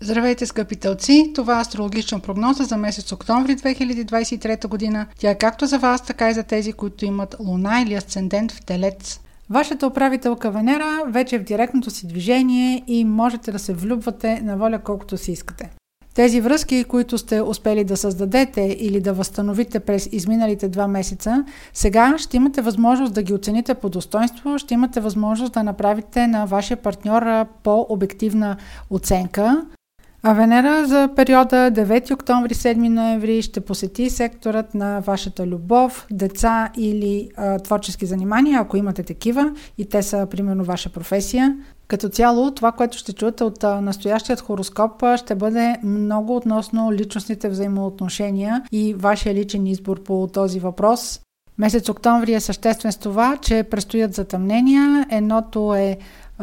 Здравейте, скъпи тълци! Това е астрологична прогноза за месец октомври 2023 година. Тя е както за вас, така и за тези, които имат луна или асцендент в телец. Вашата управителка Венера вече е в директното си движение и можете да се влюбвате на воля колкото си искате. Тези връзки, които сте успели да създадете или да възстановите през изминалите два месеца, сега ще имате възможност да ги оцените по достоинство, ще имате възможност да направите на вашия партньор по-обективна оценка, а Венера за периода 9 октомври 7 ноември ще посети секторът на вашата любов, деца или а, творчески занимания, ако имате такива и те са примерно ваша професия. Като цяло, това, което ще чуете от настоящият хороскоп, ще бъде много относно личностните взаимоотношения и вашия личен избор по този въпрос. Месец октомври е съществен с това, че предстоят затъмнения. Едното е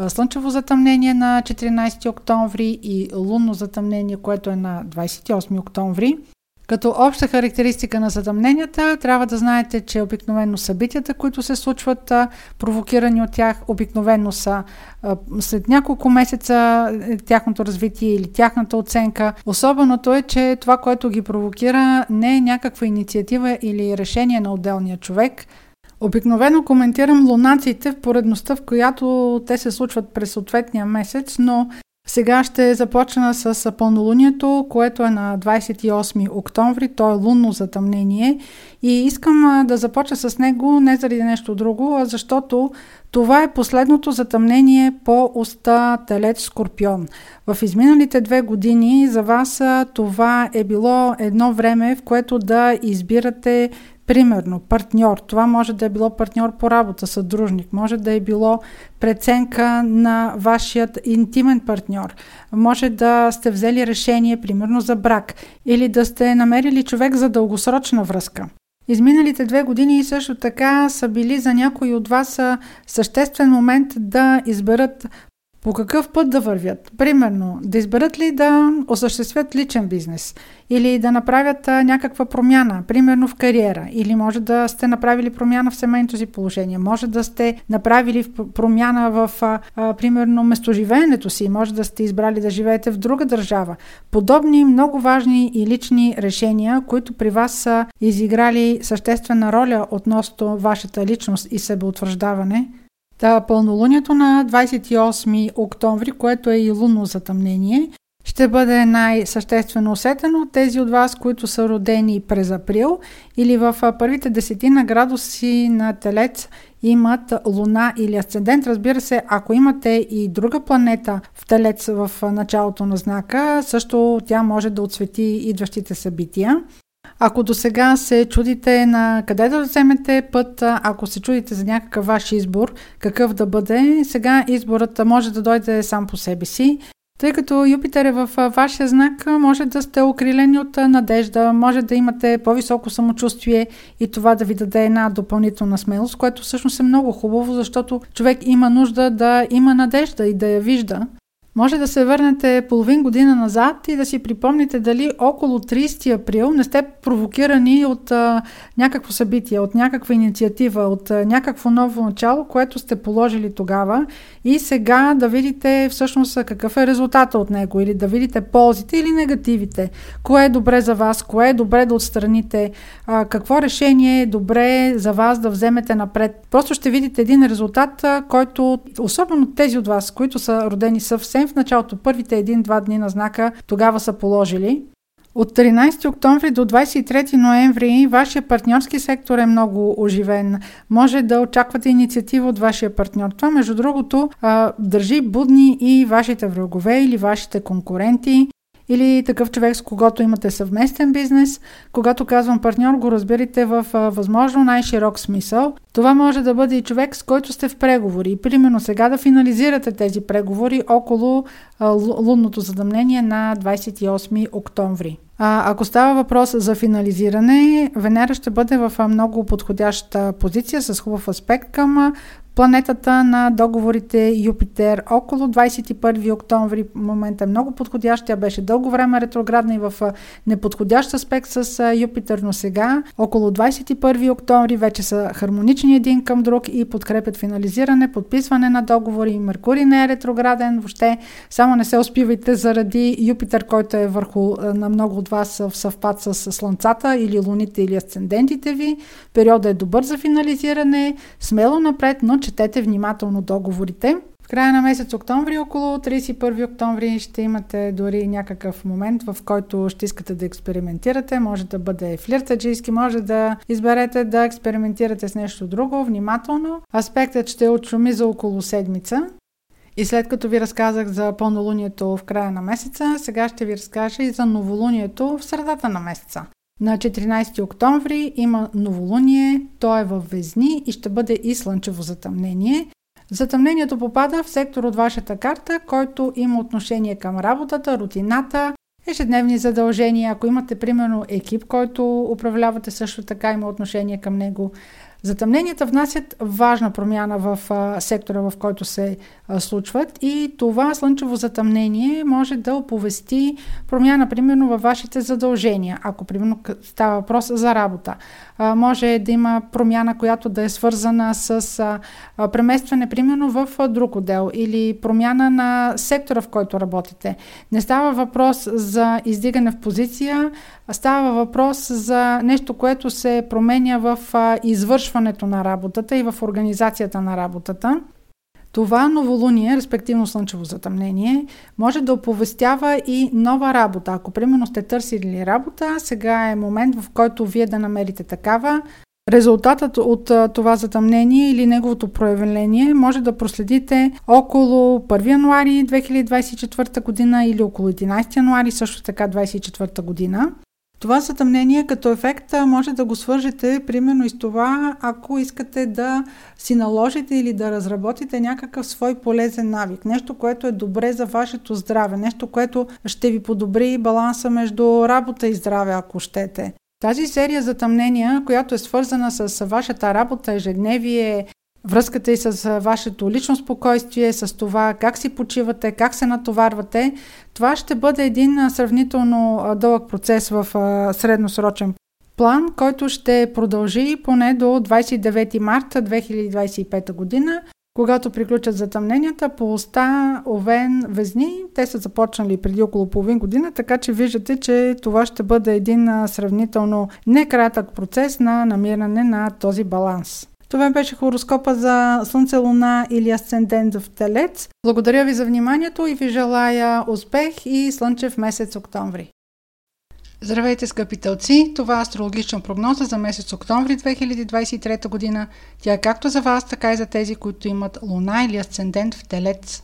слънчево затъмнение на 14 октомври и лунно затъмнение, което е на 28 октомври. Като обща характеристика на затъмненията, трябва да знаете, че обикновено събитията, които се случват, провокирани от тях, обикновено са след няколко месеца е, тяхното развитие или тяхната оценка. Особеното е, че това, което ги провокира, не е някаква инициатива или решение на отделния човек – Обикновено коментирам лунациите в поредността, в която те се случват през съответния месец, но сега ще започна с пълнолунието, което е на 28 октомври, то е лунно затъмнение. И искам да започна с него не заради нещо друго, а защото това е последното затъмнение по уста Телец Скорпион. В изминалите две години за вас това е било едно време, в което да избирате Примерно, партньор. Това може да е било партньор по работа, съдружник. Може да е било преценка на вашият интимен партньор. Може да сте взели решение, примерно, за брак. Или да сте намерили човек за дългосрочна връзка. Изминалите две години също така са били за някои от вас съществен момент да изберат по какъв път да вървят? Примерно, да изберат ли да осъществят личен бизнес или да направят някаква промяна, примерно в кариера, или може да сте направили промяна в семейното си положение, може да сте направили промяна в, примерно, местоживеенето си, може да сте избрали да живеете в друга държава. Подобни много важни и лични решения, които при вас са изиграли съществена роля относно вашата личност и себеутвърждаване – Та пълнолунието на 28 октомври, което е и лунно затъмнение, ще бъде най-съществено усетено от тези от вас, които са родени през април или в първите десетина градуси на Телец имат луна или асцендент. Разбира се, ако имате и друга планета в Телец в началото на знака, също тя може да отсвети идващите събития. Ако до сега се чудите на къде да вземете път, ако се чудите за някакъв ваш избор, какъв да бъде, сега изборът може да дойде сам по себе си. Тъй като Юпитер е в вашия знак, може да сте окрилени от надежда, може да имате по-високо самочувствие и това да ви даде една допълнителна смелост, което всъщност е много хубаво, защото човек има нужда да има надежда и да я вижда. Може да се върнете половин година назад и да си припомните дали около 30 април не сте провокирани от а, някакво събитие, от някаква инициатива, от а, някакво ново начало, което сте положили тогава и сега да видите всъщност какъв е резултата от него или да видите ползите или негативите. Кое е добре за вас, кое е добре да отстраните, а, какво решение е добре за вас да вземете напред. Просто ще видите един резултат, който, особено тези от вас, които са родени съвсем в началото, първите един-два дни на знака, тогава са положили. От 13 октомври до 23 ноември вашия партньорски сектор е много оживен. Може да очаквате инициатива от вашия партньор. Това, между другото, държи будни и вашите врагове или вашите конкуренти или такъв човек, с когото имате съвместен бизнес. Когато казвам партньор, го разбирате в възможно най-широк смисъл. Това може да бъде и човек, с който сте в преговори. И примерно сега да финализирате тези преговори около а, лунното задъмнение на 28 октомври. А, ако става въпрос за финализиране, Венера ще бъде в много подходяща позиция с хубав аспект към планетата на договорите Юпитер около 21 октомври. Момента е много подходящ. Тя беше дълго време ретроградна и в неподходящ аспект с Юпитер, но сега около 21 октомври вече са хармонични симпатични един към друг и подкрепят финализиране, подписване на договори. Меркурий не е ретрограден, въобще само не се успивайте заради Юпитер, който е върху на много от вас в съвпад с Слънцата или Луните или асцендентите ви. Периодът е добър за финализиране, смело напред, но четете внимателно договорите. В края на месец октомври, около 31 октомври, ще имате дори някакъв момент, в който ще искате да експериментирате. Може да бъде флиртаджийски, може да изберете да експериментирате с нещо друго, внимателно. Аспектът ще отшуми за около седмица. И след като ви разказах за пълнолунието в края на месеца, сега ще ви разкажа и за новолунието в средата на месеца. На 14 октомври има новолуние, то е във Везни и ще бъде и слънчево затъмнение. Затъмнението попада в сектор от вашата карта, който има отношение към работата, рутината, ежедневни задължения. Ако имате, примерно, екип, който управлявате също така, има отношение към него. Затъмненията внасят важна промяна в сектора, в който се случват и това слънчево затъмнение може да оповести промяна, примерно, във вашите задължения. Ако, примерно, става въпрос за работа, може да има промяна, която да е свързана с преместване, примерно, в друг отдел или промяна на сектора, в който работите. Не става въпрос за издигане в позиция, а става въпрос за нещо, което се променя в а, извършването на работата и в организацията на работата. Това новолуние, респективно слънчево затъмнение, може да оповестява и нова работа. Ако примерно сте търсили работа, сега е момент в който вие да намерите такава. Резултатът от това затъмнение или неговото проявление може да проследите около 1 януари 2024 година или около 11 януари също така 2024 година. Това затъмнение като ефект може да го свържете примерно и с това, ако искате да си наложите или да разработите някакъв свой полезен навик. Нещо, което е добре за вашето здраве. Нещо, което ще ви подобри баланса между работа и здраве, ако щете. Тази серия затъмнения, която е свързана с вашата работа, ежедневие, връзката и с вашето лично спокойствие, с това как си почивате, как се натоварвате, това ще бъде един сравнително дълъг процес в средносрочен план, който ще продължи поне до 29 марта 2025 година, когато приключат затъмненията по оста, Овен, Везни. Те са започнали преди около половин година, така че виждате, че това ще бъде един сравнително некратък процес на намиране на този баланс. Това беше хороскопа за Слънце, Луна или Асцендент в Телец. Благодаря ви за вниманието и ви желая успех и слънчев месец октомври. Здравейте, скъпи тълци! Това е астрологична прогноза за месец октомври 2023 година. Тя е както за вас, така и за тези, които имат Луна или Асцендент в Телец.